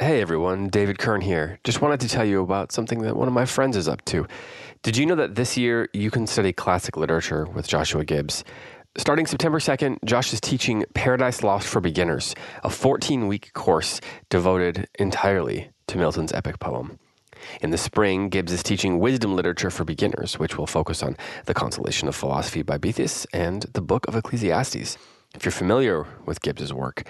Hey everyone, David Kern here. Just wanted to tell you about something that one of my friends is up to. Did you know that this year you can study classic literature with Joshua Gibbs? Starting September 2nd, Josh is teaching Paradise Lost for Beginners, a 14 week course devoted entirely to Milton's epic poem. In the spring, Gibbs is teaching wisdom literature for beginners, which will focus on the Consolation of Philosophy by Boethius and the Book of Ecclesiastes. If you're familiar with Gibbs's work,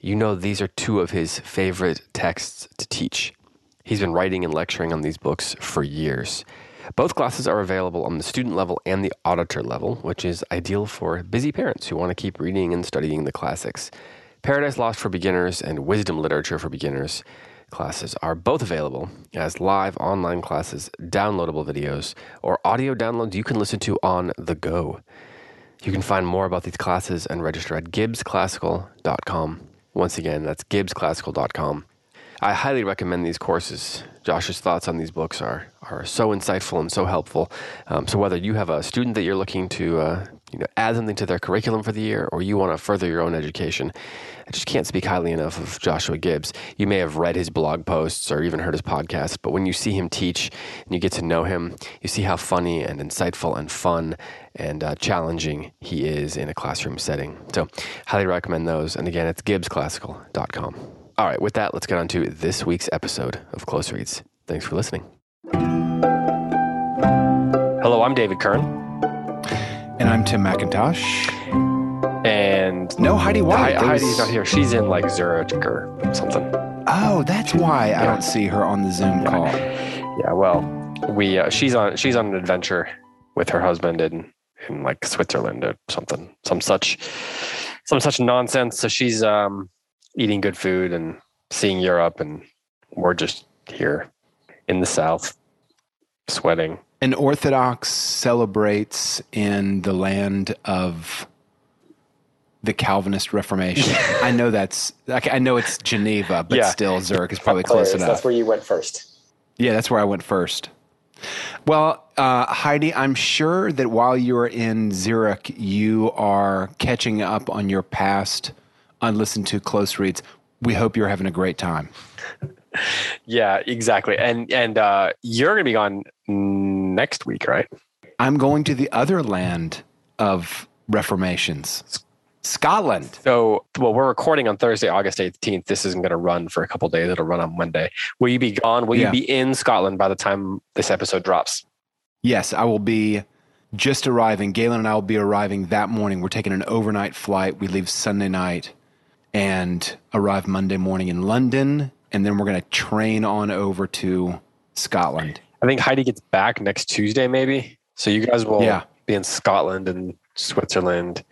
you know these are two of his favorite texts to teach. He's been writing and lecturing on these books for years. Both classes are available on the student level and the auditor level, which is ideal for busy parents who want to keep reading and studying the classics. Paradise Lost for Beginners and Wisdom Literature for Beginners classes are both available as live online classes, downloadable videos, or audio downloads you can listen to on the go. You can find more about these classes and register at gibbsclassical.com. Once again, that's gibbsclassical.com. I highly recommend these courses. Josh's thoughts on these books are are so insightful and so helpful. Um, so whether you have a student that you're looking to uh, you know add something to their curriculum for the year, or you want to further your own education, I just can't speak highly enough of Joshua Gibbs. You may have read his blog posts or even heard his podcast, but when you see him teach and you get to know him, you see how funny and insightful and fun and uh, challenging he is in a classroom setting. So, highly recommend those. And again, it's gibbsclassical.com. All right, with that, let's get on to this week's episode of Close Reads. Thanks for listening. Hello, I'm David Kern. And I'm Tim McIntosh. And no Heidi White. He- Heidi's not here. She's in like Zurich or something. Oh, that's why I don't see her on the Zoom call. Yeah, well, we uh, she's on she's on an adventure with her husband in in like Switzerland or something, some such some such nonsense. So she's um eating good food and seeing Europe, and we're just here in the South, sweating. An Orthodox celebrates in the land of the Calvinist Reformation. I know that's like, I know it's Geneva, but Yeah. still Zurich is probably close enough. That's where you went first. Yeah, that's where I went first. Well, uh, Heidi, I'm sure that while you're in Zurich, you are catching up on your past unlistened to close reads. We hope you're having a great time. Yeah, exactly. And and uh, you're gonna be gone next week, right? I'm going to the other land of reformations, Scotland. So, well, we're recording on Thursday, August 18th. This isn't going to run for a couple days. It'll run on Monday. Will you be gone? Will Yeah. you be in Scotland by the time this episode drops? Yes, I will be just arriving. Galen and I will be arriving that morning. We're taking an overnight flight. We leave Sunday night and arrive Monday morning in London. And then we're going to train on over to Scotland. I think Heidi gets back next Tuesday, maybe. So you guys will Yeah. be in Scotland and Switzerland,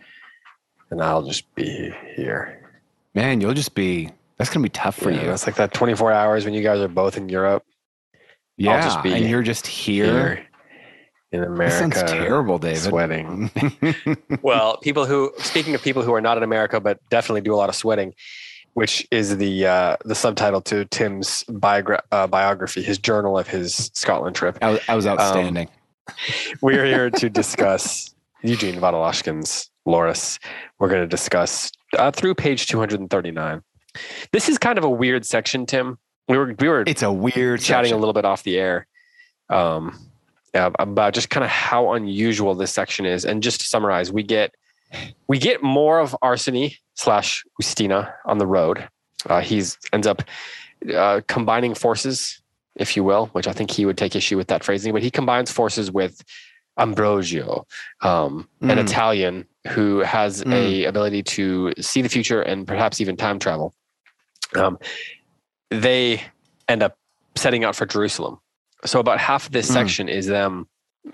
and I'll just be here. Man, you'll just be, that's going to be tough for Yeah, you. It's like that 24 hours when you guys are both in Europe. Yeah. just be and you're just here. Here in That America. sounds terrible, David. Sweating. well, people who speaking of people who are not in America but definitely do a lot of sweating, which is the uh, the subtitle to Tim's biogra- uh, biography, his journal of his Scotland trip. I was, I was outstanding. We're here to discuss Eugene Vodolazkin's Laurus. We're going to discuss uh, through page 239. This is kind of a weird section, Tim. We were we were it's a weird chatting section. a little bit off the air um, about just kind of how unusual this section is. And just to summarize, we get we get more of Arseny slash Ustina on the road. Uh, he's ends up uh, combining forces, if you will, which I think he would take issue with that phrasing. But he combines forces with Ambrosio, um, an Mm. Italian who has a ability to see the future and perhaps even time travel. Um, they end up setting out for Jerusalem. So about half of this Mm. section is them,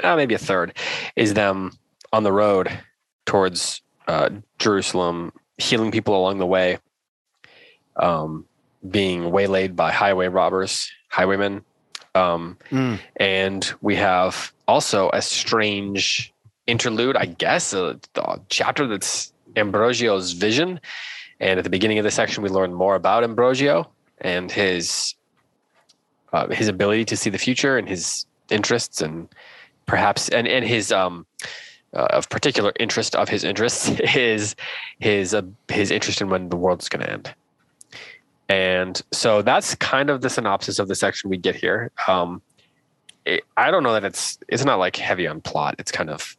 uh, maybe a third, is them on the road towards uh, Jerusalem, healing people along the way, um, being waylaid by highway robbers, highwaymen. Um, Mm. and we have also a strange interlude, I guess, a, a chapter that's Ambrosio's vision. And at the beginning of the section, we learn more about Ambrosio and his uh, his ability to see the future and his interests and perhaps and and his um uh, of particular interest of his interests is his uh, his interest in when the world's going to end. And so that's kind of the synopsis of the section we get here. Um, it, I don't know that it's it's not like heavy on plot. It's kind of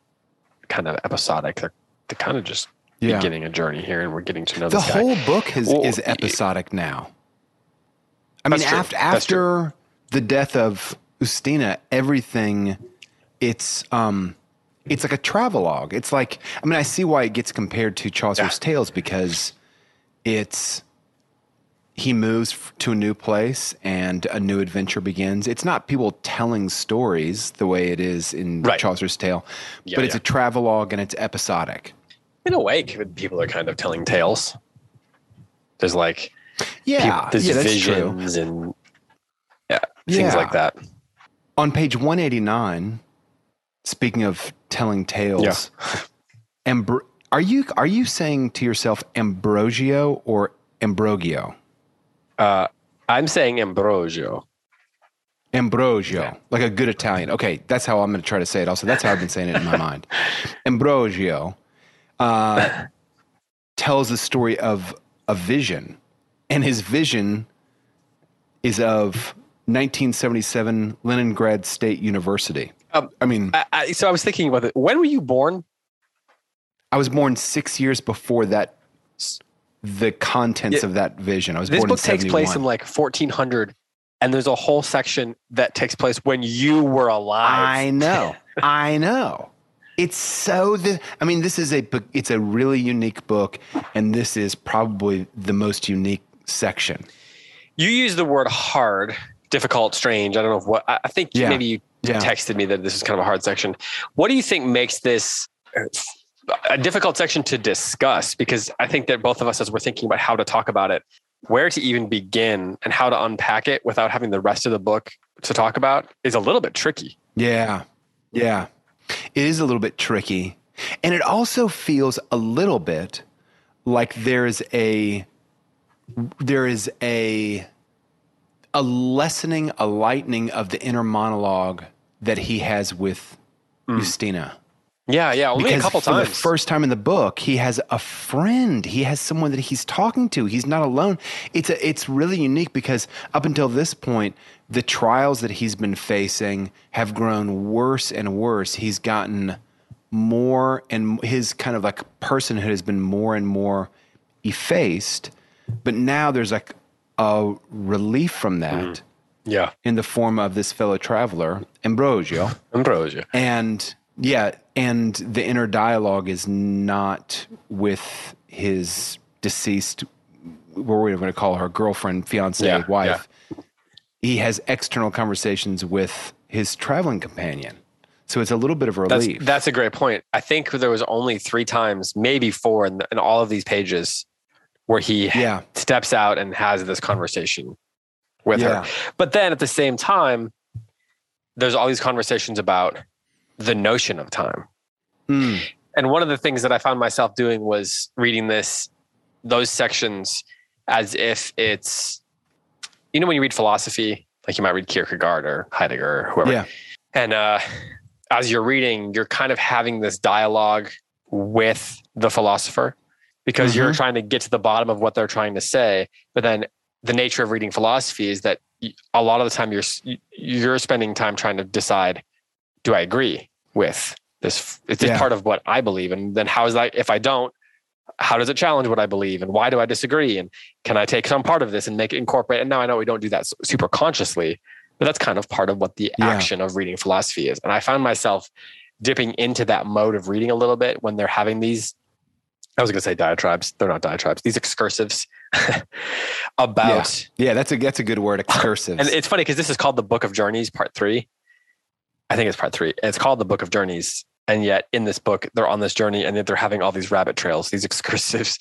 kind of episodic. They're, they're kind of just Yeah. beginning a journey here, and we're getting to know The this guy. whole book is, Well, is episodic now. I mean, after after the death of Ustina, everything it's um it's like a travelogue. It's like I mean, I see why it gets compared to Chaucer's Yeah. Tales because it's he moves to a new place and a new adventure begins. It's not people telling stories the way it is in Right. Chaucer's Tale, Yeah, but it's yeah. a travelogue and it's episodic. in a way, people are kind of telling tales. There's like Yeah, peop- there's yeah, visions and yeah, things like that. On page 189, speaking of telling tales, Ambro- are you are you saying to yourself Ambrogio or Ambrogio? Uh, I'm saying Ambrosio. Ambrogio, like a good Italian. Okay, that's how I'm going to try to say it. Also, that's how I've been saying it in my mind. Ambrogio uh, tells the story of a vision, and his vision is of 1977 Leningrad State University. Um, I mean, I, I, so I was thinking about it. When were you born? I was born six years before that. The contents Yeah. of that vision. I was born. This book takes place in like 1400, and there's a whole section that takes place when you were alive. I know. I know. It's so. The, I mean, this is a. book- It's a really unique book, and this is probably the most unique section. You use the word hard, difficult, strange. I don't know if what I I think Yeah. maybe you Yeah. texted me that this is kind of a hard section. What do you think makes this uh, a difficult section to discuss? Because I think that both of us, as we're thinking about how to talk about it, where to even begin and how to unpack it without having the rest of the book to talk about is a little bit tricky. Yeah. Yeah. It is a little bit tricky. And it also feels a little bit like there's a there is a a lessening, a lightening of the inner monologue that he has with mm. Ustina. Yeah, yeah, only because a couple for times. the first time in the book, he has a friend. He has someone that he's talking to. He's not alone. It's a, it's really unique because up until this point, the trials that he's been facing have grown worse and worse. He's gotten more and his kind of like personhood has been more and more effaced. But now there's like a relief from that mm. Yeah, in the form of this fellow traveler, Ambrosio. Ambrosia. And yeah, and the inner dialogue is not with his deceased, what we're going to call her girlfriend, fiance, Yeah, wife. He has external conversations with his traveling companion. So it's a little bit of That's relief. that's a great point. I think there was only three times, maybe four, in, in all of these pages where he yeah. steps out and has this conversation with Yeah. her. But then at the same time, there's all these conversations about the notion of time. Mm. And one of the things that I found myself doing was reading this, those sections as if it's, you know, when you read philosophy, like you might read Kierkegaard or Heidegger or whoever. Yeah. And uh, as you're reading, you're kind of having this dialogue with the philosopher because you're trying to get to the bottom of what they're trying to say. But then the nature of reading philosophy is that a lot of the time you're you're spending time trying to decide, do I agree with this? Is this Yeah. part of what I believe? And then how is that? If I don't, how does it challenge what I believe? And why do I disagree? And can I take some part of this and make it incorporate? And now I know we don't do that super consciously, but that's kind of part of what the Yeah. action of reading philosophy is. And I found myself dipping into that mode of reading a little bit when they're having these. I was going to say diatribes. They're not diatribes. These excursives about. Yeah, that's a that's a good word, excursive. And it's funny because this is called the Book of Journeys, Part Three. I think it's Part Three. It's called the Book of Journeys, and yet in this book, they're on this journey, and they're having all these rabbit trails, these excursives.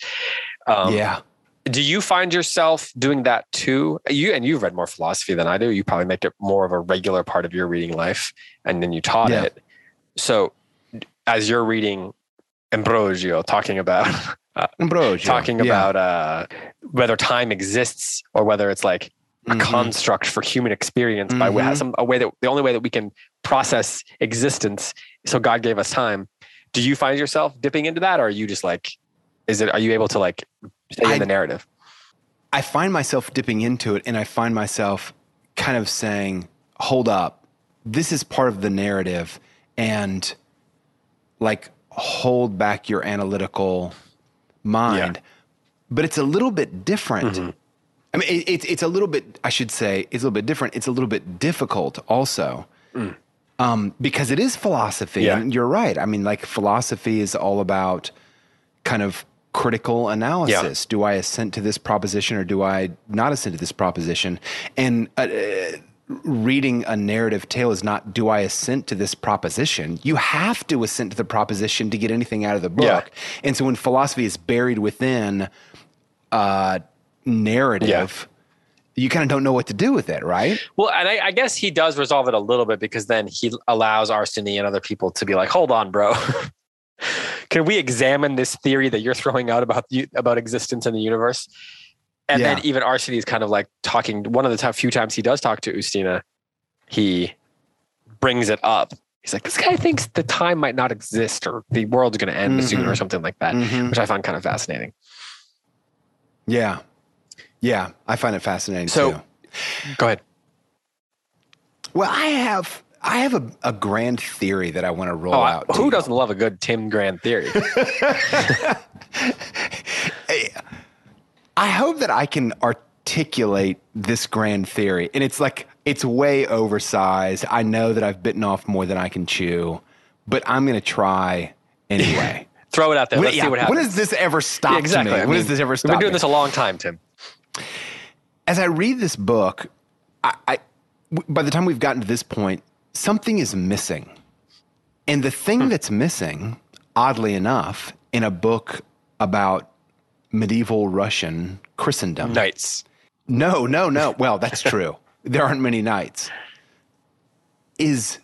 Um, yeah. do you find yourself doing that too? You and you've read more philosophy than I do. You probably make it more of a regular part of your reading life, and then you taught Yeah. it. So, as you're reading Ambrosio talking about Ambrosio. talking Yeah. about uh, whether time exists or whether it's like a Mhm. construct for human experience by way, Mhm. some a way that the only way that we can process existence. So God gave us time. Do you find yourself dipping into that, or are you just like, is it? Are you able to like stay I- in the narrative? I find myself dipping into it and I find myself kind of saying, hold up, this is part of the narrative and like hold back your analytical mind. Yeah. But it's a little bit different. I mean, it, it's it's a little bit. I should say it's a little bit different. It's a little bit difficult also, um, because it is philosophy. Yeah. And you're right. I mean, like philosophy is all about kind of critical analysis. Do I assent to this proposition or do I not assent to this proposition? And uh, uh, reading a narrative tale is not do I assent to this proposition? You have to assent to the proposition to get anything out of the book. Yeah. And so when philosophy is buried within uh, narrative, you kind of don't know what to do with it, right? Well, and I, I guess he does resolve it a little bit because then he allows Arseny and other people to be like, "Hold on, bro. Can we examine this theory that you're throwing out about you, about existence in the universe?" And Yeah. then even Arseny is kind of like talking. One of the few times he does talk to Ustina, he brings it up. He's like, "This guy thinks the time might not exist, or the world's going to end soon, or Mhm. something like that," Mhm. which I find kind of fascinating. Yeah. Yeah. I find it fascinating So- too. Go ahead. Well, I have I have a, a grand theory that I want to roll Oh, out. who doesn't love a good Tim Grand theory? I hope that I can articulate this grand theory. And it's like, it's way oversized. I know that I've bitten off more than I can chew, but I'm going to try anyway. Throw it out there. When- Let's yeah, see what happens. When has this ever stop? Yeah, exactly. me? I When mean, has this ever stop? We've been doing me? this a long time, Tim. As I read this book, I, I by the time we've gotten to this point, something is missing. And the thing Hmm. that's missing, oddly enough, in a book about medieval Russian Christendom. Knights. No, no, no. Well, that's true. there aren't many knights. Is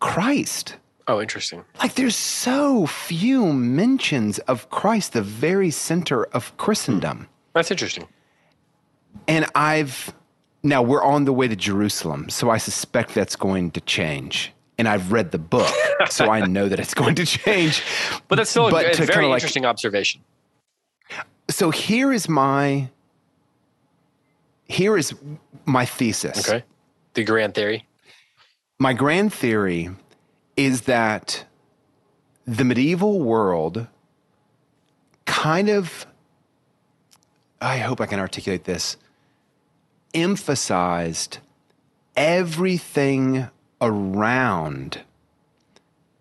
Christ. Oh, interesting. Like there's so few mentions of Christ, the very center of Christendom. Hmm. That's interesting. And I've now we're on the way to Jerusalem, so I suspect that's going to change. And I've read the book, so I know that it's going to change. But that's still But a, a very like- interesting observation. So here is my here is my thesis. Okay. The grand theory. My grand theory is that the medieval world kind of, I hope I can articulate this, emphasized everything around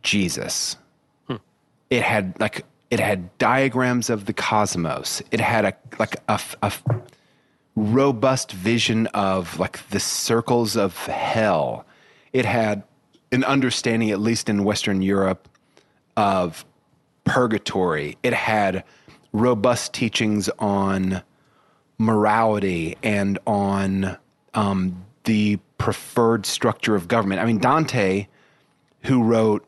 Jesus. Hmm. It had like, it had diagrams of the cosmos. It had a like a, a robust vision of like the circles of hell. It had an understanding, at least in Western Europe, of purgatory. It had robust teachings on morality and on um, the preferred structure of government. I mean, Dante, who wrote,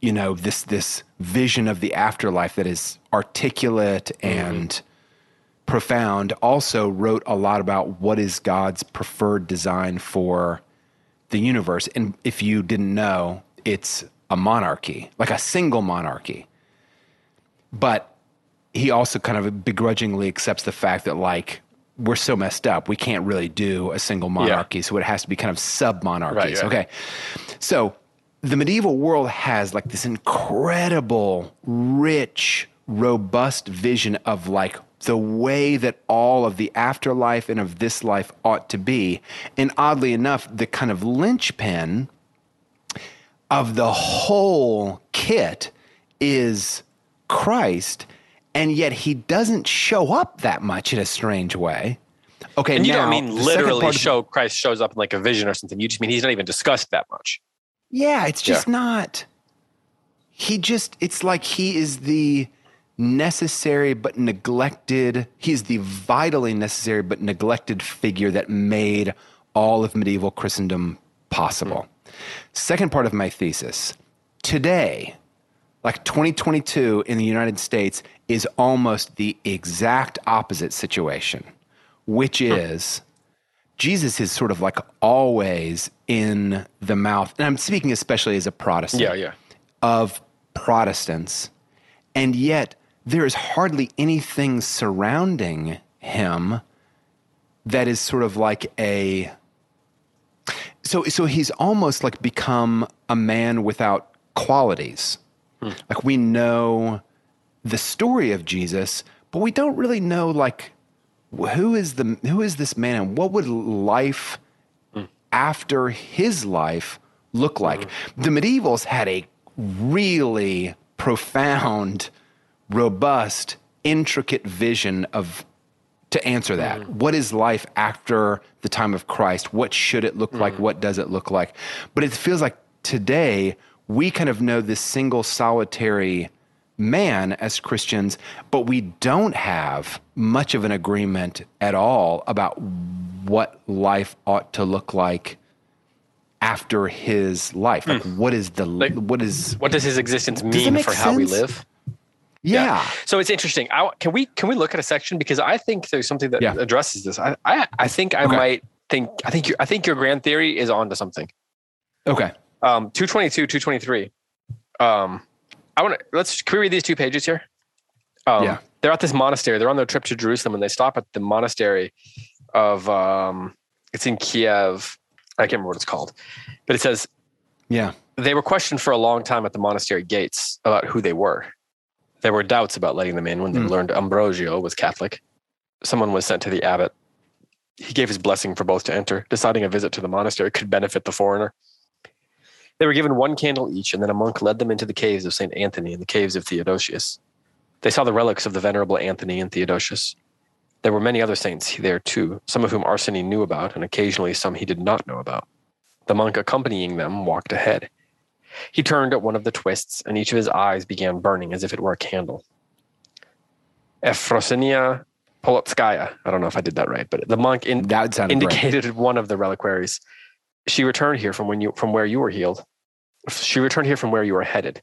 you know, this this vision of the afterlife that is articulate mm-hmm. and profound, also wrote a lot about what is God's preferred design for the universe. And if you didn't know, it's a monarchy, like a single monarchy. But he also kind of begrudgingly accepts the fact that, like, we're so messed up, we can't really do a single monarchy. So it has to be kind of sub monarchies. Right, yeah. Okay. So the medieval world has like this incredible, rich, robust vision of like the way that all of the afterlife and of this life ought to be. And oddly enough, the kind of linchpin of the whole kit is Christ, and yet he doesn't show up that much in a strange way. Okay, And you now, don't mean literally show Christ shows up in like a vision or something. You just mean he's not even discussed that much. Yeah, it's just not. He just, it's like he is the necessary but neglected, he's the vitally necessary but neglected figure that made all of medieval Christendom possible. Hmm. Second part of my thesis today, like 2022 in the United States, is almost the exact opposite situation, which hmm. is. Jesus is sort of like always in the mouth, and I'm speaking especially as a Protestant Yeah, yeah. of Protestants, and yet there is hardly anything surrounding him that is sort of like a so so he's almost like become a man without qualities. Hmm. Like we know the story of Jesus, but we don't really know like who is the who is this man and what would life after his life look like? Mm-hmm. The medievals had a really profound, robust, intricate vision of to answer that. Mm-hmm. What is life after the time of Christ? What should it look like? Mm-hmm. What does it look like? But it feels like today we kind of know this single solitary man as Christians, but we don't have much of an agreement at all about what life ought to look like after his life. Like what is the what is What does his existence mean for how we sense? live? yeah. So it's interesting. I, can we can we look at a section because I think there's something that Yeah. addresses this. I, I I think I Okay. might think I think your I think your grand theory is onto something. Okay. Um, two twenty two, two twenty three. Um, I want to let's can we read these two pages here? Um, Yeah. They're at this monastery. They're on their trip to Jerusalem, and they stop at the monastery of um, it's in Kiev. I can't remember what it's called, but it says Yeah. they were questioned for a long time at the monastery gates about who they were. There were doubts about letting them in when they Hmm. learned Ambrosio was Catholic. Someone was sent to the abbot. He gave his blessing for both to enter, deciding a visit to the monastery could benefit the foreigner. They were given one candle each, and then a monk led them into the caves of St. Anthony and the caves of Theodosius. They saw the relics of the venerable Anthony and Theodosius. There were many other saints there too, some of whom Arseny knew about, and occasionally some he did not know about. The monk accompanying them walked ahead. He turned at one of the twists, and each of his eyes began burning as if it were a candle. Efrosinia Polotskaya. I don't know if I did that right, but the monk in, sounded right. indicated one of the reliquaries. She returned here from when you from where you were healed. She returned here from where you were headed.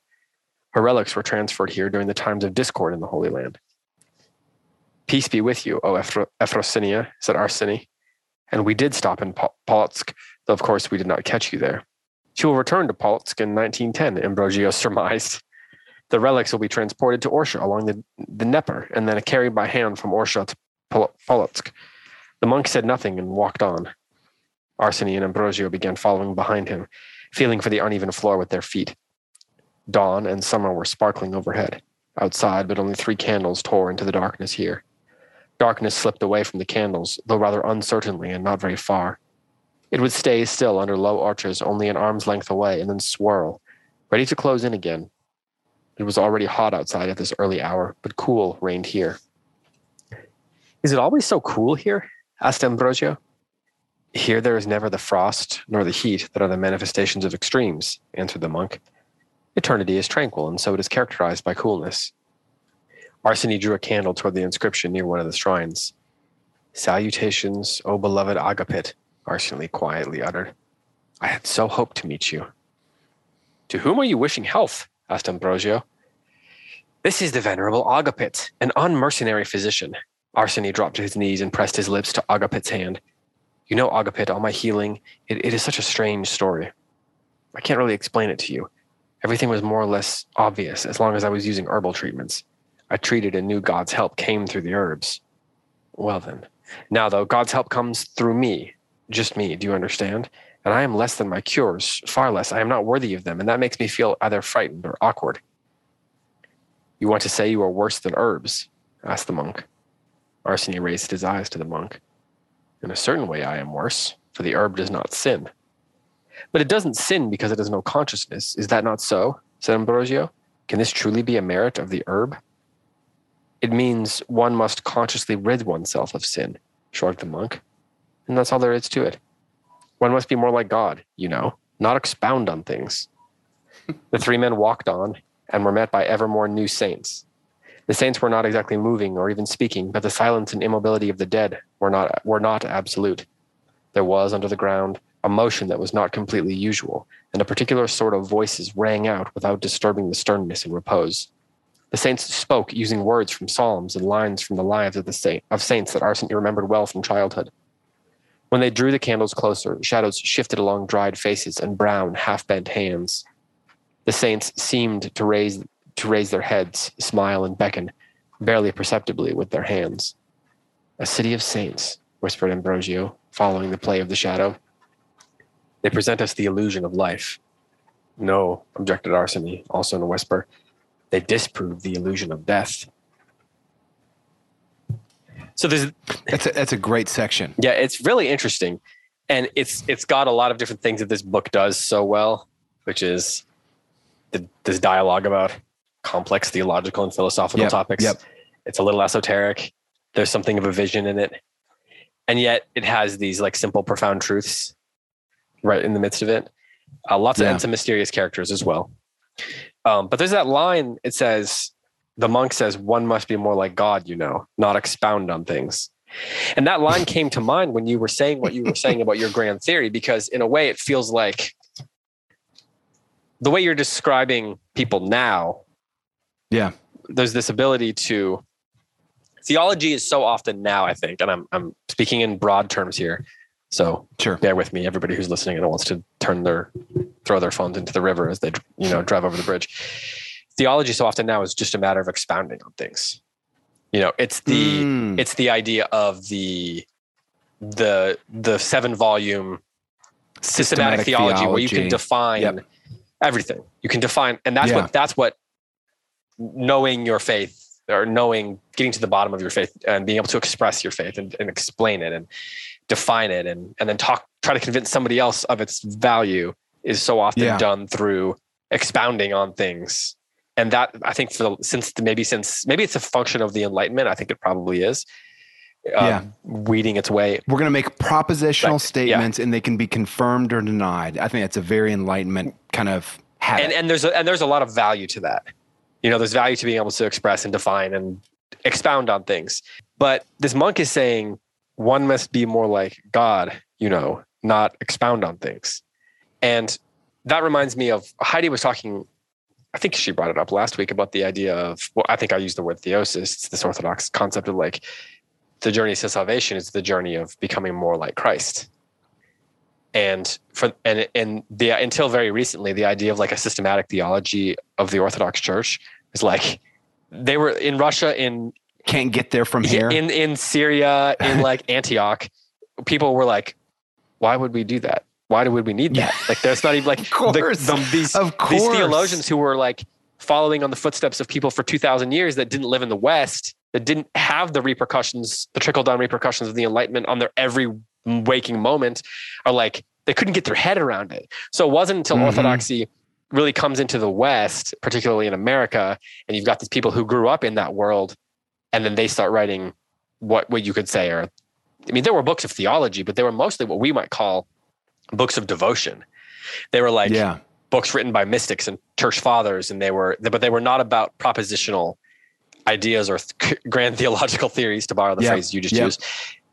Her relics were transferred here during the times of discord in the Holy Land. Peace be with you, O Ephro- Ephrosinia, said Arseny. And we did stop in Pol- Polotsk, though of course we did not catch you there. She will return to Polotsk in 1910, Ambrogio surmised. The relics will be transported to Orsha along the, the Dnieper and then carried by hand from Orsha to Polotsk. The monk said nothing and walked on. Arseny and Ambrosio began following behind him, feeling for the uneven floor with their feet. Dawn and summer were sparkling overhead. Outside, but only three candles tore into the darkness here. Darkness slipped away from the candles, though rather uncertainly and not very far. It would stay still under low arches only an arm's length away and then swirl, ready to close in again. It was already hot outside at this early hour, but cool reigned here. Is it always so cool here? asked Ambrosio. Here there is never the frost nor the heat that are the manifestations of extremes, answered the monk. Eternity is tranquil, and so it is characterized by coolness. Arseny drew a candle toward the inscription near one of the shrines. Salutations, O beloved Agapit, Arseny quietly uttered. I had so hoped to meet you. To whom are you wishing health? asked Ambrosio. This is the venerable Agapit, an unmercenary physician. Arseny dropped to his knees and pressed his lips to Agapit's hand. You know, Agapit, all my healing, it, it is such a strange story. I can't really explain it to you. Everything was more or less obvious as long as I was using herbal treatments. I treated and knew God's help came through the herbs. Well, then. Now, though, God's help comes through me. Just me, do you understand? And I am less than my cures, far less. I am not worthy of them, and that makes me feel either frightened or awkward. You want to say you are worse than herbs? asked the monk. Arseny raised his eyes to the monk. In a certain way, I am worse, for the herb does not sin. But it doesn't sin because it has no consciousness. Is that not so? said Ambrosio. Can this truly be a merit of the herb? It means one must consciously rid oneself of sin, shrugged the monk. And that's all there is to it. One must be more like God, you know, not expound on things. the three men walked on and were met by ever more new saints. The saints were not exactly moving or even speaking, but the silence and immobility of the dead were not, were not absolute. There was, under the ground, a motion that was not completely usual, and a particular sort of voices rang out without disturbing the sternness and repose. The saints spoke using words from psalms and lines from the lives of the saint, of saints that Arseny remembered well from childhood. When they drew the candles closer, shadows shifted along dried faces and brown, half-bent hands. The saints seemed to raise to raise their heads, smile, and beckon, barely perceptibly with their hands. A city of saints, whispered Ambrosio, following the play of the shadow. They present us the illusion of life. No, objected Arseny, also in a whisper. They disprove the illusion of death. So there's That's a, that's a great section. yeah, it's really interesting, and it's it's got a lot of different things that this book does so well, which is the, this dialogue about complex theological and philosophical Yep, topics. yep. It's a little esoteric. There's something of a vision in it, and yet it has these like simple, profound truths right in the midst of it. Uh, lots of and some mysterious characters as well. Um, but there's that line. It says, "The monk says one must be more like God, you know, not expound on things." And that line came to mind when you were saying what you were saying about your grand theory, because in a way, it feels like the way you're describing people now. Yeah. There's this ability to theology is so often now, I think, and I'm I'm speaking in broad terms here. So Sure. bear with me, everybody who's listening and wants to turn their throw their phones into the river as they you know drive over the bridge. Theology so often now is just a matter of expounding on things. You know, it's the Mm. it's the idea of the the the seven volume systematic, Systematic theology, where you can define Yep. everything. You can define, and that's Yeah. what that's what knowing your faith or knowing getting to the bottom of your faith and being able to express your faith and, and explain it and define it and and then talk try to convince somebody else of its value is so often Yeah. done through expounding on things and that i think for the, since maybe since maybe it's a function of the enlightenment i think it probably is um, Yeah. weeding its way We're going to make propositional. Yeah. statements and they can be confirmed or denied. I think that's a very enlightenment kind of habit. and and there's a, and there's a lot of value to that. You know, there's value to being able to express and define and expound on things. But this monk is saying one must be more like God, you know, not expound on things. And that reminds me of Heidi was talking. I think she brought it up last week about the idea of. Well, I think I used the word theosis. It's this Orthodox concept of like the journey to salvation is the journey of becoming more like Christ and for and and the until very recently the idea of like a systematic theology of the orthodox church is like they were in russia in Can't get there from here. in in syria in like antioch people were like why would we do that why would we need that like there's not even like Of course. the, the, these, these theologians who were like following on the footsteps of people for 2000 years that didn't live in the west that didn't have the repercussions the trickle down repercussions of the enlightenment on their every waking moment are like they couldn't get their head around it so it wasn't until Mhm. orthodoxy really comes into the west particularly in america and you've got these people who grew up in that world and then they start writing what what you could say are i mean there were books of theology but they were mostly what we might call books of devotion they were like yeah. books written by mystics and church fathers and they were but they were not about propositional ideas or th- grand theological theories to borrow the Yeah. phrase you just Yeah. used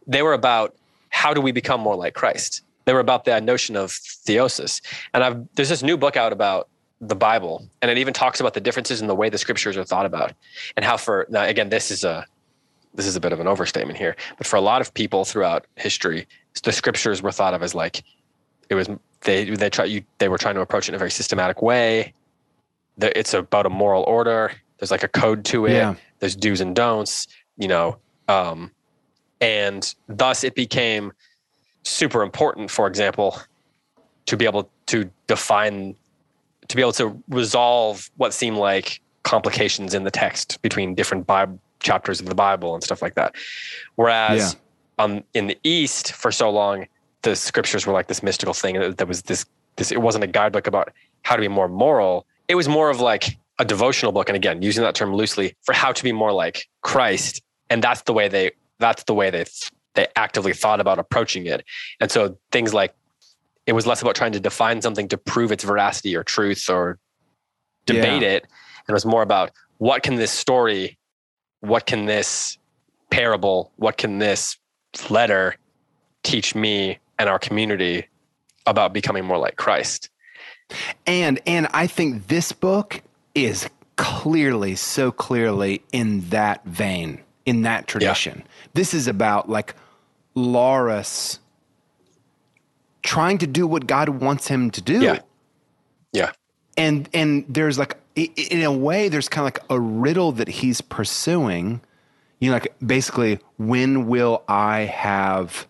they were about how do we become more like christ they were about that notion of theosis. And i've there's this new book out about the bible and it even talks about the differences in the way the scriptures are thought about and how for now again this is a this is a bit of an overstatement here but for a lot of people throughout history the scriptures were thought of as like it was they they try you they were trying to approach it in a very systematic way. The- it's about a moral order. There's like a code to it. Yeah. there's do's and don'ts you know um and thus it became super important for example to be able to define to be able to resolve what seem like complications in the text between different Bible chapters of the Bible and stuff like that. Whereas um, in the East, for so long, the scriptures were like this mystical thing. That was this this. It wasn't a guidebook about how to be more moral. It was more of like a devotional book, and again, using that term loosely for how to be more like Christ. And that's the way they. That's the way they they actively thought about approaching it. And so things like it was less about trying to define something to prove its veracity or truth or debate it. And it was more about what can this story what can this parable what can this letter teach me and our community about becoming more like christ? And and I think this book is clearly so clearly in that vein, in that tradition. This is about like Laurus trying to do what God wants him to do. Yeah. yeah And and there's like in a way there's kind of like a riddle that he's pursuing. you know, like basically, when will I have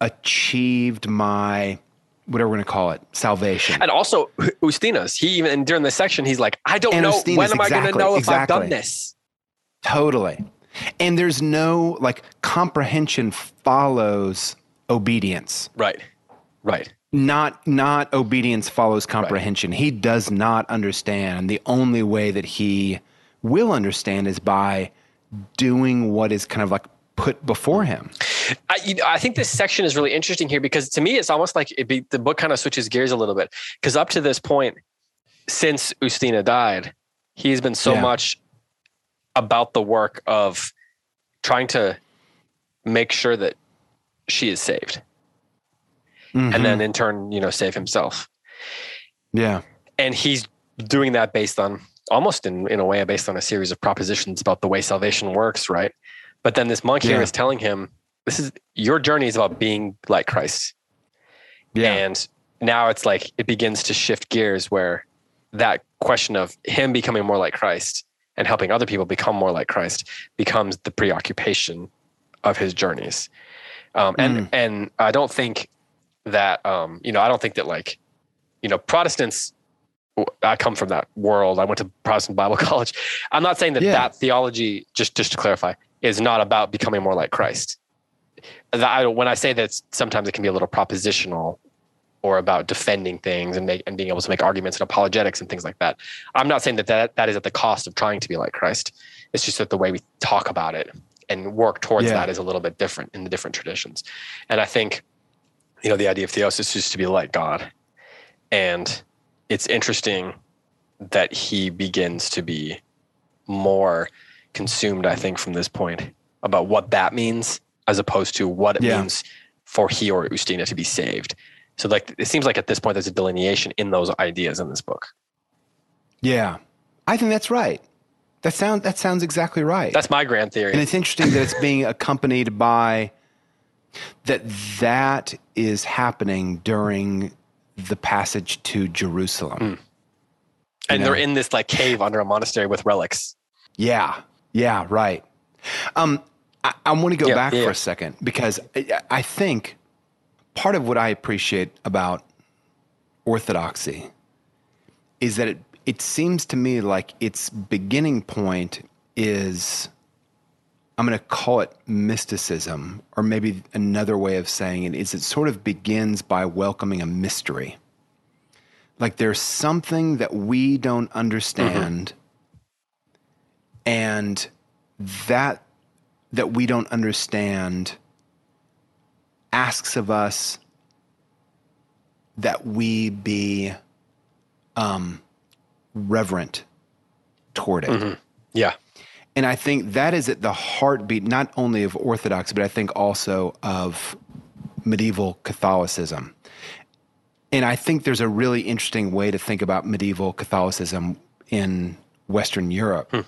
achieved my whatever we're going to call it salvation? And also Ustinas, he even during the section, he's like, I don't And know Ustinas, when am I going to know if I've done this. Totally. And there's no like comprehension follows obedience. Right. Right. Not not obedience follows comprehension. He does not understand. The only way that he will understand is by doing what is kind of like put before him. I, you know, I think this section is really interesting here because to me, it's almost like it be, the book kind of switches gears a little bit. Because up to this point, since Ustina died, he's been so Yeah. much about the work of trying to make sure that she is saved, Mhm. and then in turn, you know, save himself. yeah. And he's doing that based on almost in, in a way based on a series of propositions about the way salvation works, right? But then this monk here Yeah. is telling him, this is your journey is about being like Christ. Yeah. And now it's like it begins to shift gears where that question of him becoming more like Christ and helping other people become more like Christ becomes the preoccupation of his journeys. Um, and and I don't think that um, you know I don't think that like you know Protestants. I come from that world. I went to Protestant Bible College. I'm not saying that Yeah. that theology, just just to clarify, is not about becoming more like Christ. That I, when I say that, sometimes it can be a little propositional or about defending things and make, and being able to make arguments and apologetics and things like that. I'm not saying that, that that is at the cost of trying to be like Christ. It's just that the way we talk about it and work towards Yeah. that is a little bit different in the different traditions. And I think, you know, the idea of theosis is to be like God. And it's interesting that he begins to be more consumed, I think, from this point about what that means as opposed to what it Yeah. means for he or Ustina to be saved. So like it seems like at this point there's a delineation in those ideas in this book. Yeah. I think that's right. That sounds that sounds exactly right. That's my grand theory. and it's interesting that it's being accompanied by that that is happening during the passage to Jerusalem. And know. they're in this like cave under a monastery with relics. Yeah. Yeah, right. Um I, I want to go Yeah, back yeah. for a second because I, I think part of what I appreciate about orthodoxy is that it it seems to me like its beginning point is I'm going to call it mysticism or maybe another way of saying it is it sort of begins by welcoming a mystery. Like there's something that we don't understand mm-hmm. and that that we don't understand asks of us that we be um, reverent toward it. Yeah. And I think that is at the heartbeat, not only of Orthodox, but I think also of medieval Catholicism. And I think there's a really interesting way to think about medieval Catholicism in Western Europe.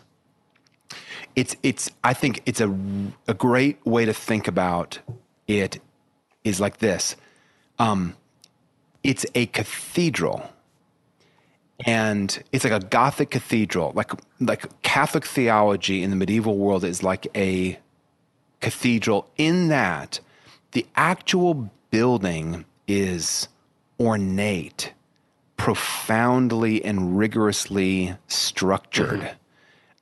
It's, it's, I think it's a, a great way to think about it is like this. Um, it's a cathedral. And it's like a gothic cathedral. Like like catholic theology in the medieval world is like a cathedral in that the actual building is ornate profoundly and rigorously structured.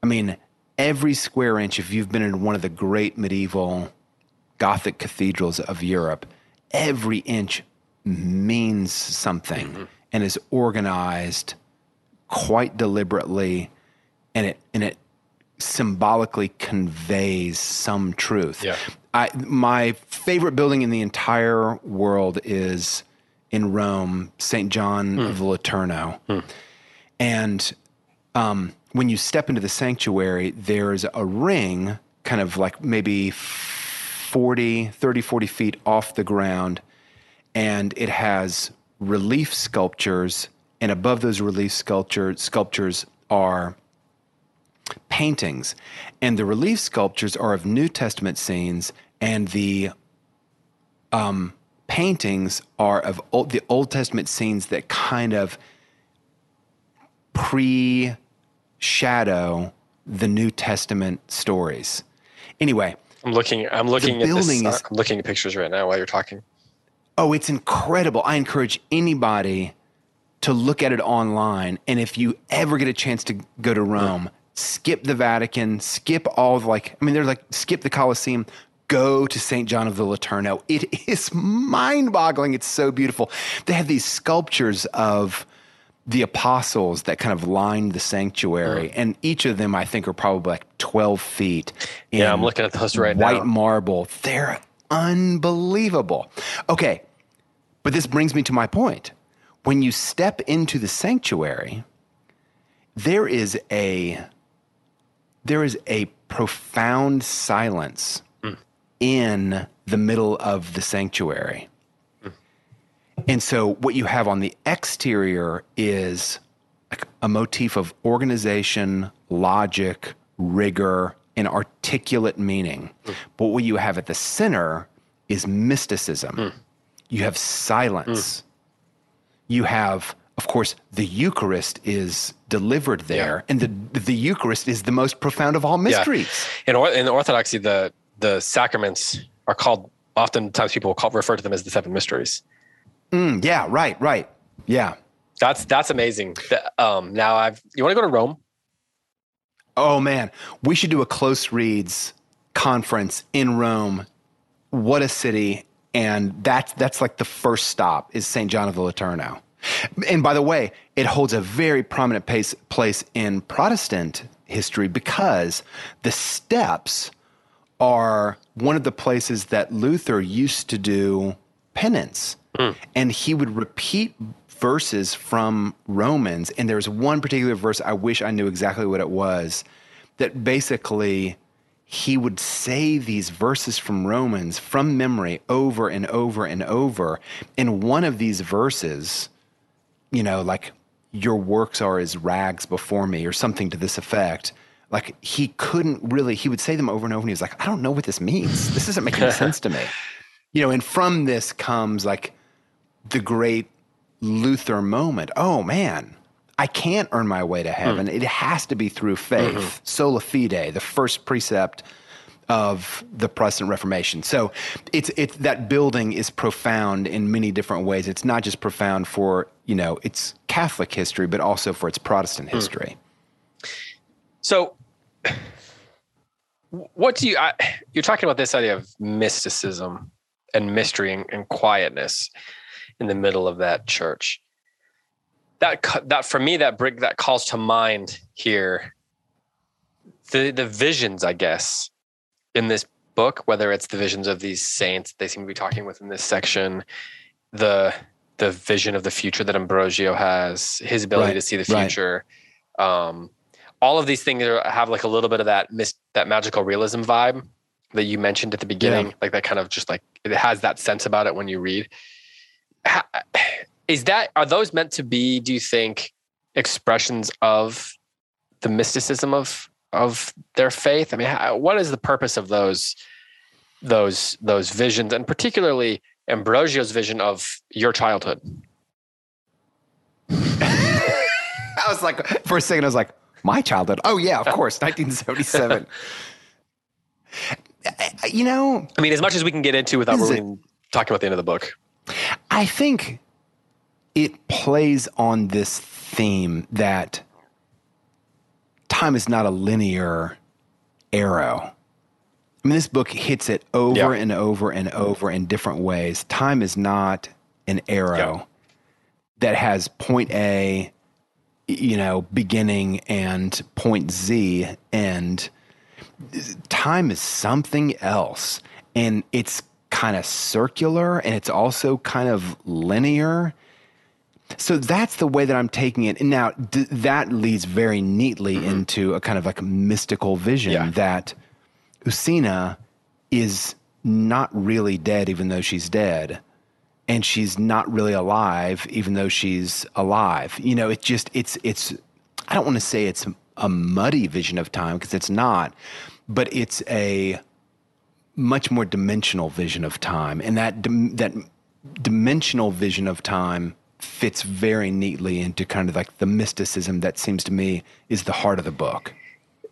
I mean every square inch if you've been in one of the great medieval gothic cathedrals of europe every inch means something mm-hmm. and is organized quite deliberately and it and it symbolically conveys some truth. Yeah. I my favorite building in the entire world is in Rome, St. John hmm. of Laterano. Hmm. And um, when you step into the sanctuary, there's a ring kind of like maybe 40, 30, 40 feet off the ground and it has relief sculptures and above those relief sculpture, sculptures are paintings and the relief sculptures are of new testament scenes and the um, paintings are of old, the old testament scenes that kind of pre shadow the New Testament stories. Anyway, I'm looking. I'm looking at this. building uh, is- I'm looking at pictures right now while you're talking. Oh, it's incredible. I encourage anybody to look at it online. And if you ever get a chance to go to Rome, skip the Vatican, skip all the like, I mean, they're like, skip the Colosseum, go to St. John of the Laterano. It is mind boggling. It's so beautiful. They have these sculptures of the apostles that kind of lined the sanctuary. Mm. And each of them, I think, are probably like 12 feet. Yeah, I'm looking at those right white now. White marble. They're unbelievable. Okay, but this brings me to my point. When you step into the sanctuary, there is a there is a profound silence mm. in the middle of the sanctuary. Mm-hmm. And so what you have on the exterior is a motif of organization, logic, rigor, and articulate meaning. Mm. But what you have at the center is mysticism. Mm. You have silence. Mm. You have, of course, the Eucharist is delivered there, and the the Eucharist is the most profound of all mysteries. In, or, in Orthodoxy, the the sacraments are called. Oftentimes, people call, refer to them as the seven mysteries. Mm, yeah, right, right. Yeah. That's that's amazing. Um, now I've. You want to go to Rome? Oh man, we should do a close reads conference in Rome. What a city! And that's that's like the first stop is St. John of the Laterano. And by the way, it holds a very prominent place, place in Protestant history because the steps are one of the places that Luther used to do penance. Hmm. And he would repeat verses from Romans. And there's one particular verse, I wish I knew exactly what it was, that basically he would say these verses from Romans from memory over and over and over. And one of these verses, you know, like, your works are as rags before me, or something to this effect. Like, he couldn't really, he would say them over and over, and he was like, I don't know what this means. This doesn't make any sense to me. You know, and from this comes like the great Luther moment. Oh, man, I can't earn my way to heaven. Hmm. It has to be through faith, mm-hmm. sola fide, the first precept of the Protestant Reformation. So it's it's that building is profound in many different ways. It's not just profound for, you know, its Catholic history, but also for its Protestant hmm. history. So, what do you? I, you're talking about this idea of mysticism and mystery and, and quietness in the middle of that church. That that for me, that brick that calls to mind here the the visions, I guess, in this book. Whether it's the visions of these saints they seem to be talking with in this section, the the vision of the future that Ambrogio has, his ability Right, to see the right. future. Um, all of these things are, have like a little bit of that mis- that magical realism vibe that you mentioned at the beginning, like that kind of just like it has that sense about it when you read. Is that are those meant to be? Do you think expressions of the mysticism of of their faith? I mean, how, what is the purpose of those those those visions, and particularly Ambrogio's vision of your childhood? I was like, for a second, I was like, my childhood. Oh, yeah, of course, 1977. you know, I mean, as much as we can get into without really talking about the end of the book. I think it plays on this theme that time is not a linear arrow. I mean, this book hits it over Yeah. and over and over in different ways. Time is not an arrow that has point A, you know, beginning and point Z end. Time is something else. And it's kind of circular and it's also kind of linear. So that's the way that I'm taking it. And now d- that leads very neatly mm-hmm. into a kind of like mystical vision Yeah. that Ustina is not really dead, even though she's dead. And she's not really alive, even though she's alive. You know, it just, it's, it's, I don't want to say it's a muddy vision of time because it's not, but it's a much more dimensional vision of time. And that, dim- that dimensional vision of time fits very neatly into kind of like the mysticism that seems to me is the heart of the book.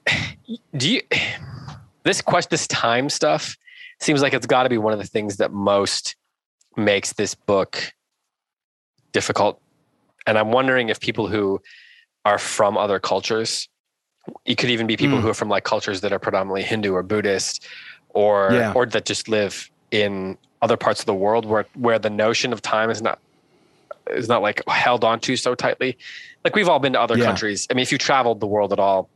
do you this question this time stuff seems like it's got to be one of the things that most makes this book difficult and i'm wondering if people who are from other cultures it could even be people Mm. who are from like cultures that are predominantly hindu or buddhist or Yeah. or that just live in other parts of the world where where the notion of time is not is not like held onto so tightly like we've all been to other Yeah. countries i mean if you traveled the world at all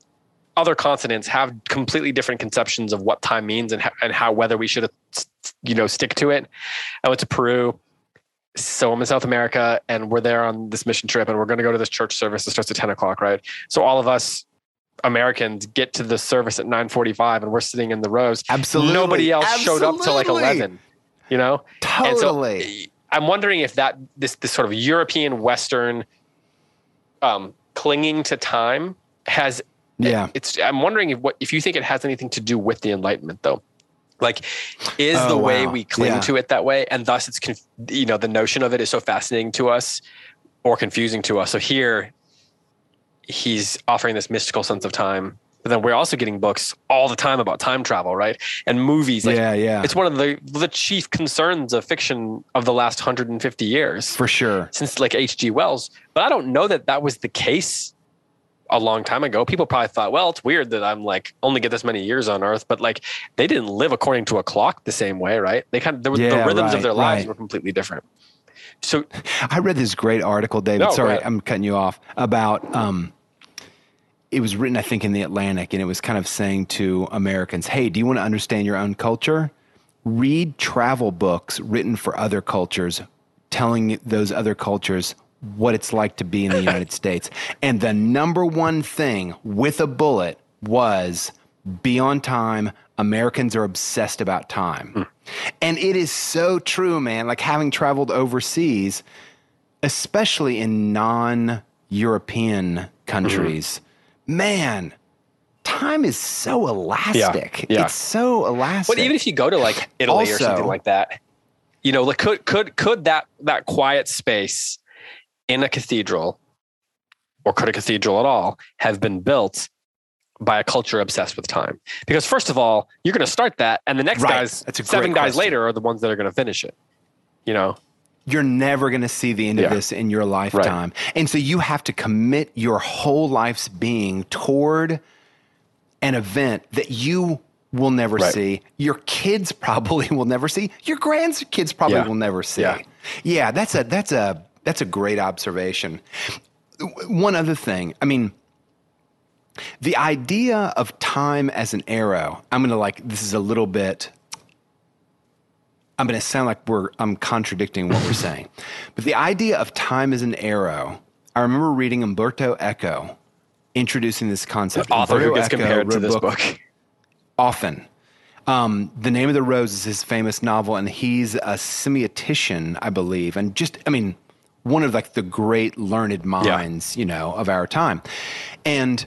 other continents have completely different conceptions of what time means and how, and how whether we should you know stick to it i went to peru so i'm in south america and we're there on this mission trip and we're going to go to this church service that starts at 10 o'clock right so all of us americans get to the service at 9.45 and we're sitting in the rows Absolutely. nobody else showed up till like 11 you know and so, Totally. I'm wondering if that this this sort of European Western um, clinging to time has yeah. it's. I'm wondering if what if you think it has anything to do with the Enlightenment though. Like, is Oh, the way we cling Yeah. to it that way, and thus it's you know the notion of it is so fascinating to us or confusing to us. So here, he's offering this mystical sense of time, but then we're also getting books all the time about time travel, right? And movies. Like, yeah. Yeah. it's one of the the chief concerns of fiction of the last 150 years for sure. since like H.G. Wells. But I don't know that that was the case a long time ago. People probably thought, well, it's weird that I'm like only get this many years on Earth, but like they didn't live according to a clock the same way, right? They kind of the Yeah, rhythms of their lives right. were completely different. So I read this great article, David. No, sorry. I'm cutting you off. About um, it was written, I think, in the Atlantic, and it was kind of saying to Americans, "Hey, do you want to understand your own culture? Read travel books written for other cultures, telling those other cultures what it's like to be in the United States." And the number one thing with a bullet was be on time. Americans are obsessed about time. Hmm. And it is so true, man. Like having traveled overseas, especially in non European countries, hmm. Man, time is so elastic. yeah. yeah. It's so elastic. But even if you go to like Italy or something like that, you know, like could could could that that quiet space in a cathedral, or could a cathedral at all have been built by a culture obsessed with time? Because first of all, you're going to start that, and the next Right. guys, That's a great seven guys question. later, are the ones that are going to finish it. You know, you're never going to see the end Yeah. of this in your lifetime. And so you have to commit your whole life's being toward an event that you will never Right. see. Your kids probably will never see. Your grandkids probably Yeah. will never see. Yeah. yeah, that's a that's a that's a great observation. One other thing, I mean, the idea of time as an arrow. I'm going to like this is a little bit I'm going to sound like we're I'm contradicting what we're saying. But the idea of time as an arrow, I remember reading Umberto Eco introducing this concept. author who gets Eco compared to this book. often. Um, the Name of the Rose is his famous novel, and he's a semiotician, I believe, and just, I mean, one of like the great learned minds, you know, of our time. And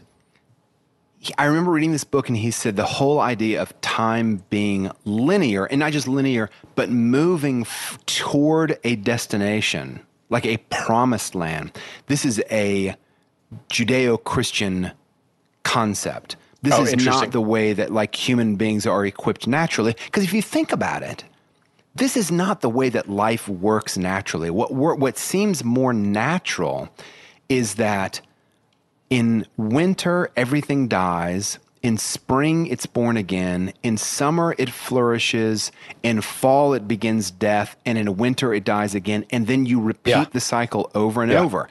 I remember reading this book, and he said the whole idea of time being linear, and not just linear, but moving f- toward a destination, like a promised land. This is a Judeo Christian concept. This Oh, is not the way that like human beings are equipped naturally. Because if you think about it, this is not the way that life works naturally. What what seems more natural is that in winter everything dies. In spring, it's born again. In summer, it flourishes. In fall, it begins death. And in winter, it dies again. And then you repeat Yeah. the cycle over and Yeah. over.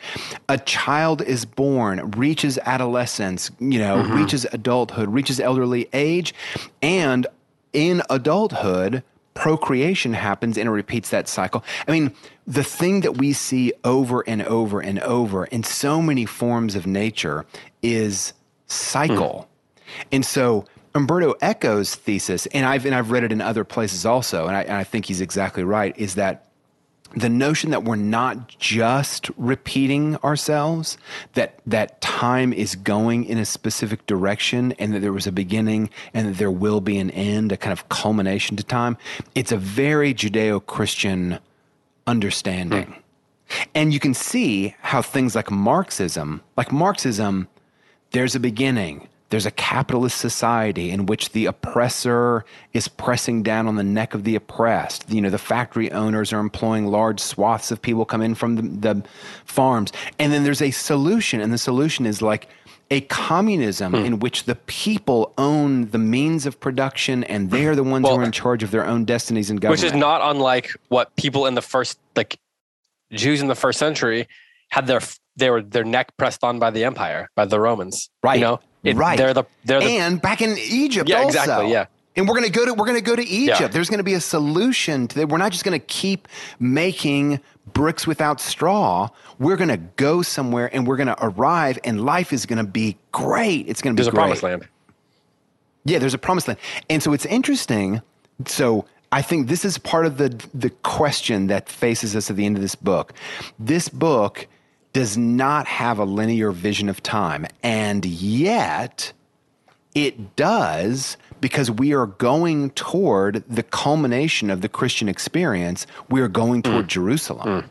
A child is born, reaches adolescence, you know, Mm-hmm. reaches adulthood, reaches elderly age. And in adulthood, procreation happens and it repeats that cycle. I mean, the thing that we see over and over and over in so many forms of nature is cycle. Hmm. And so Umberto Eco's thesis, and I've and I've read it in other places also, and I, and I think he's exactly right, is that the notion that we're not just repeating ourselves, that that time is going in a specific direction, and that there was a beginning, and that there will be an end, a kind of culmination to time. It's a very Judeo-Christian understanding. Hmm. And you can see how things like Marxism, like Marxism, there's a beginning, there's a capitalist society in which the oppressor is pressing down on the neck of the oppressed. You know, the factory owners are employing large swaths of people come in from the, the farms. And then there's a solution, and the solution is like a communism Hmm. in which the people own the means of production and they are the ones Well- who are in charge of their own destinies and government. which is not unlike what people in the first like Jews in the first century had their they were their neck pressed on by the empire by the Romans. Right. You know, It- Right. They're the they're the and back in Egypt Yeah, also. exactly, yeah. And we're gonna go to we're gonna go to Egypt. Yeah. There's gonna be a solution to that. We're not just gonna keep making bricks without straw. We're gonna go somewhere and we're gonna arrive and life is gonna be great. It's gonna be there's a promised land. Yeah, there's a promised land. And so it's interesting. So I think this is part of the the question that faces us at the end of this book. This book does not have a linear vision of time, and yet it does because we are going toward the culmination of the Christian experience. We are going toward mm. Jerusalem.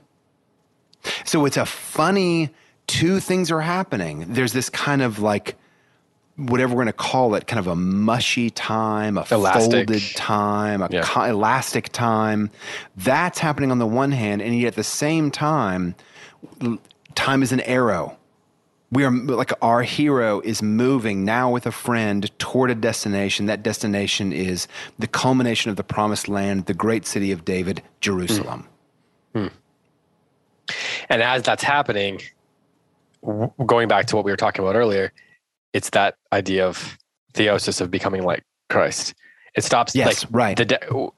Mm. So it's a funny two things are happening. There's this kind of like whatever we're going to call it, kind of a mushy time, a Elastic. folded time, a Yeah. co- elastic time. That's happening on the one hand, and yet at the same time, time is an arrow. We are like our hero is moving now with a friend toward a destination. That destination is the culmination of the promised land, the great city of David, Jerusalem. Hmm. Hmm. And as that's happening, w- going back to what we were talking about earlier, it's that idea of theosis of becoming like Christ. It stops Yes, like right. The de-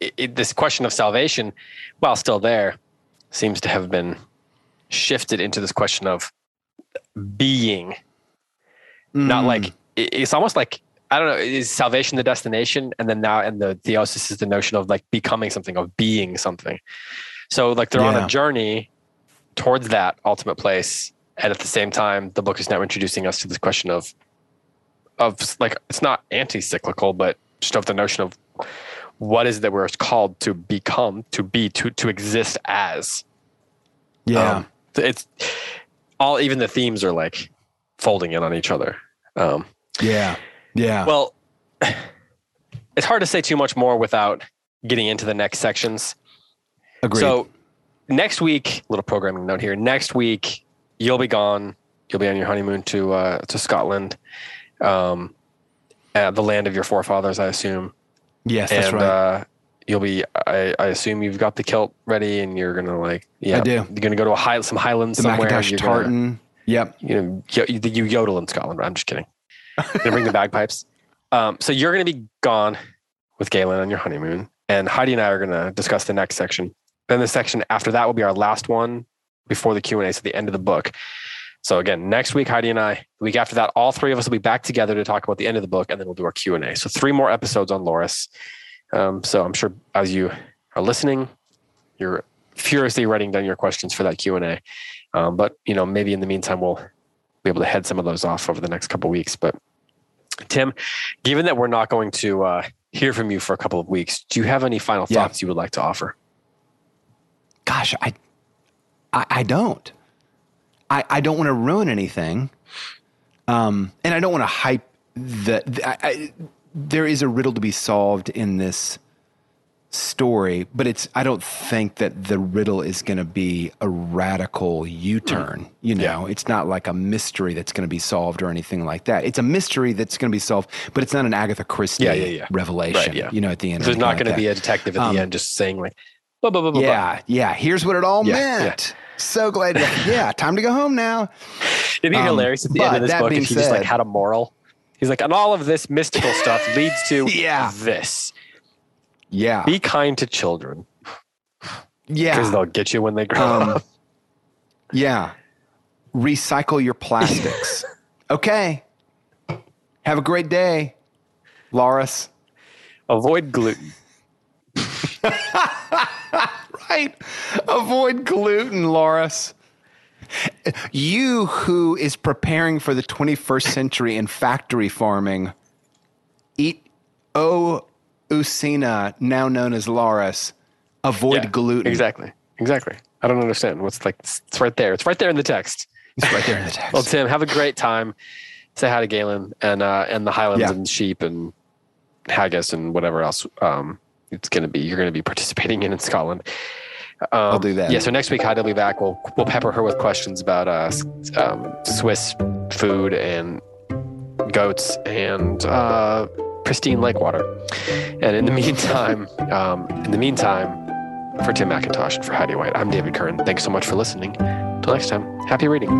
it, it, this question of salvation, while still there, seems to have been shifted into this question of being. Not Mm. like it's almost like I don't know. Is salvation the destination, and then now, and the theosis is the notion of like becoming something, of being something. So like they're on a journey towards that ultimate place, and at the same time, the book is now introducing us to this question of of like it's not anti-cyclical, but just of the notion of what is it that we're called to become, to be, to to exist as. yeah. Um, it's all even the themes are like folding in on each other. Um, yeah. Yeah. well, it's hard to say too much more without getting into the next sections. Agreed. So next week, little programming note here. Next week, you'll be gone. You'll be on your honeymoon to uh, to Scotland, um, uh, the land of your forefathers, I assume. yes, that's right. uh, you'll be. I, I assume you've got the kilt ready, and you're gonna like. Yeah, do. You're gonna go to a high, some highlands the somewhere. Macintosh You're gonna- tartan. Yep. you know, yo- you, you yodel in Scotland. But I'm just kidding. Gonna bring the bagpipes. Um, so you're to be gone with Galen on your honeymoon, and Heidi and I are to discuss the next section. Then the section after that will be our last one before the Q and A, so the end of the book. So again, next week Heidi and I. The week after that, all three of us will be back together to talk about the end of the book, and then we'll do our Q and A. So three more episodes on Laurus. Um, so I'm sure as you are listening, you're furiously writing down your questions for that Q and A. Um, but you know, maybe in the meantime, we'll be able to head some of those off over the next couple of weeks. But Tim, given that we're not going to uh, hear from you for a couple of weeks, do you have any final Yeah. thoughts you would like to offer? Gosh, I, I, I don't. I, I don't want to ruin anything. Um, and I don't want to hype the. the I, I, there is a riddle to be solved in this story, but it's. I don't think that the riddle is going to be a radical U-turn. You know, it's not like a mystery that's going to be solved or anything like that. It's a mystery that's going to be solved, but it's not an Agatha Christie Yeah, yeah, yeah. revelation. Right, yeah. You know, at the end, There's not like going to be a detective at Um, the end just saying like, blah, blah, blah. Yeah, yeah. Here's what it all Yeah, yeah. meant. So glad. yeah, time to go home now. It'd be Um, hilarious at the end of this book if he just like had a moral. He's like, and all of this mystical stuff leads to Yeah. this. Yeah, Be kind to children Yeah. because they'll get you when they grow Um, up. yeah. Recycle your plastics. okay. Have a great day, Laurus. Avoid gluten. Right. Avoid gluten, Laurus. You who is preparing for the 21st century in factory farming, eat O Ustina, now known as Laurus. Avoid Yeah, gluten. Exactly. Exactly. I don't understand. What's like, it's it's right there. It's right there in the text. It's right there in the text. Well, Tim, have a great time. say hi to Galen and uh, and the Highlands Yeah. and sheep and haggis and whatever else um, it's going to be. You're going to be participating in in Scotland. Um, I'll do that. Yeah. So next week, Heidi will be back. We'll we'll pepper her with questions about uh, um, Swiss food and goats and uh, pristine lake water. And in the meantime, um, in the meantime, for Tim McIntosh and for Heidi White, I'm David Kern. Thanks so much for listening. Till next time, happy reading.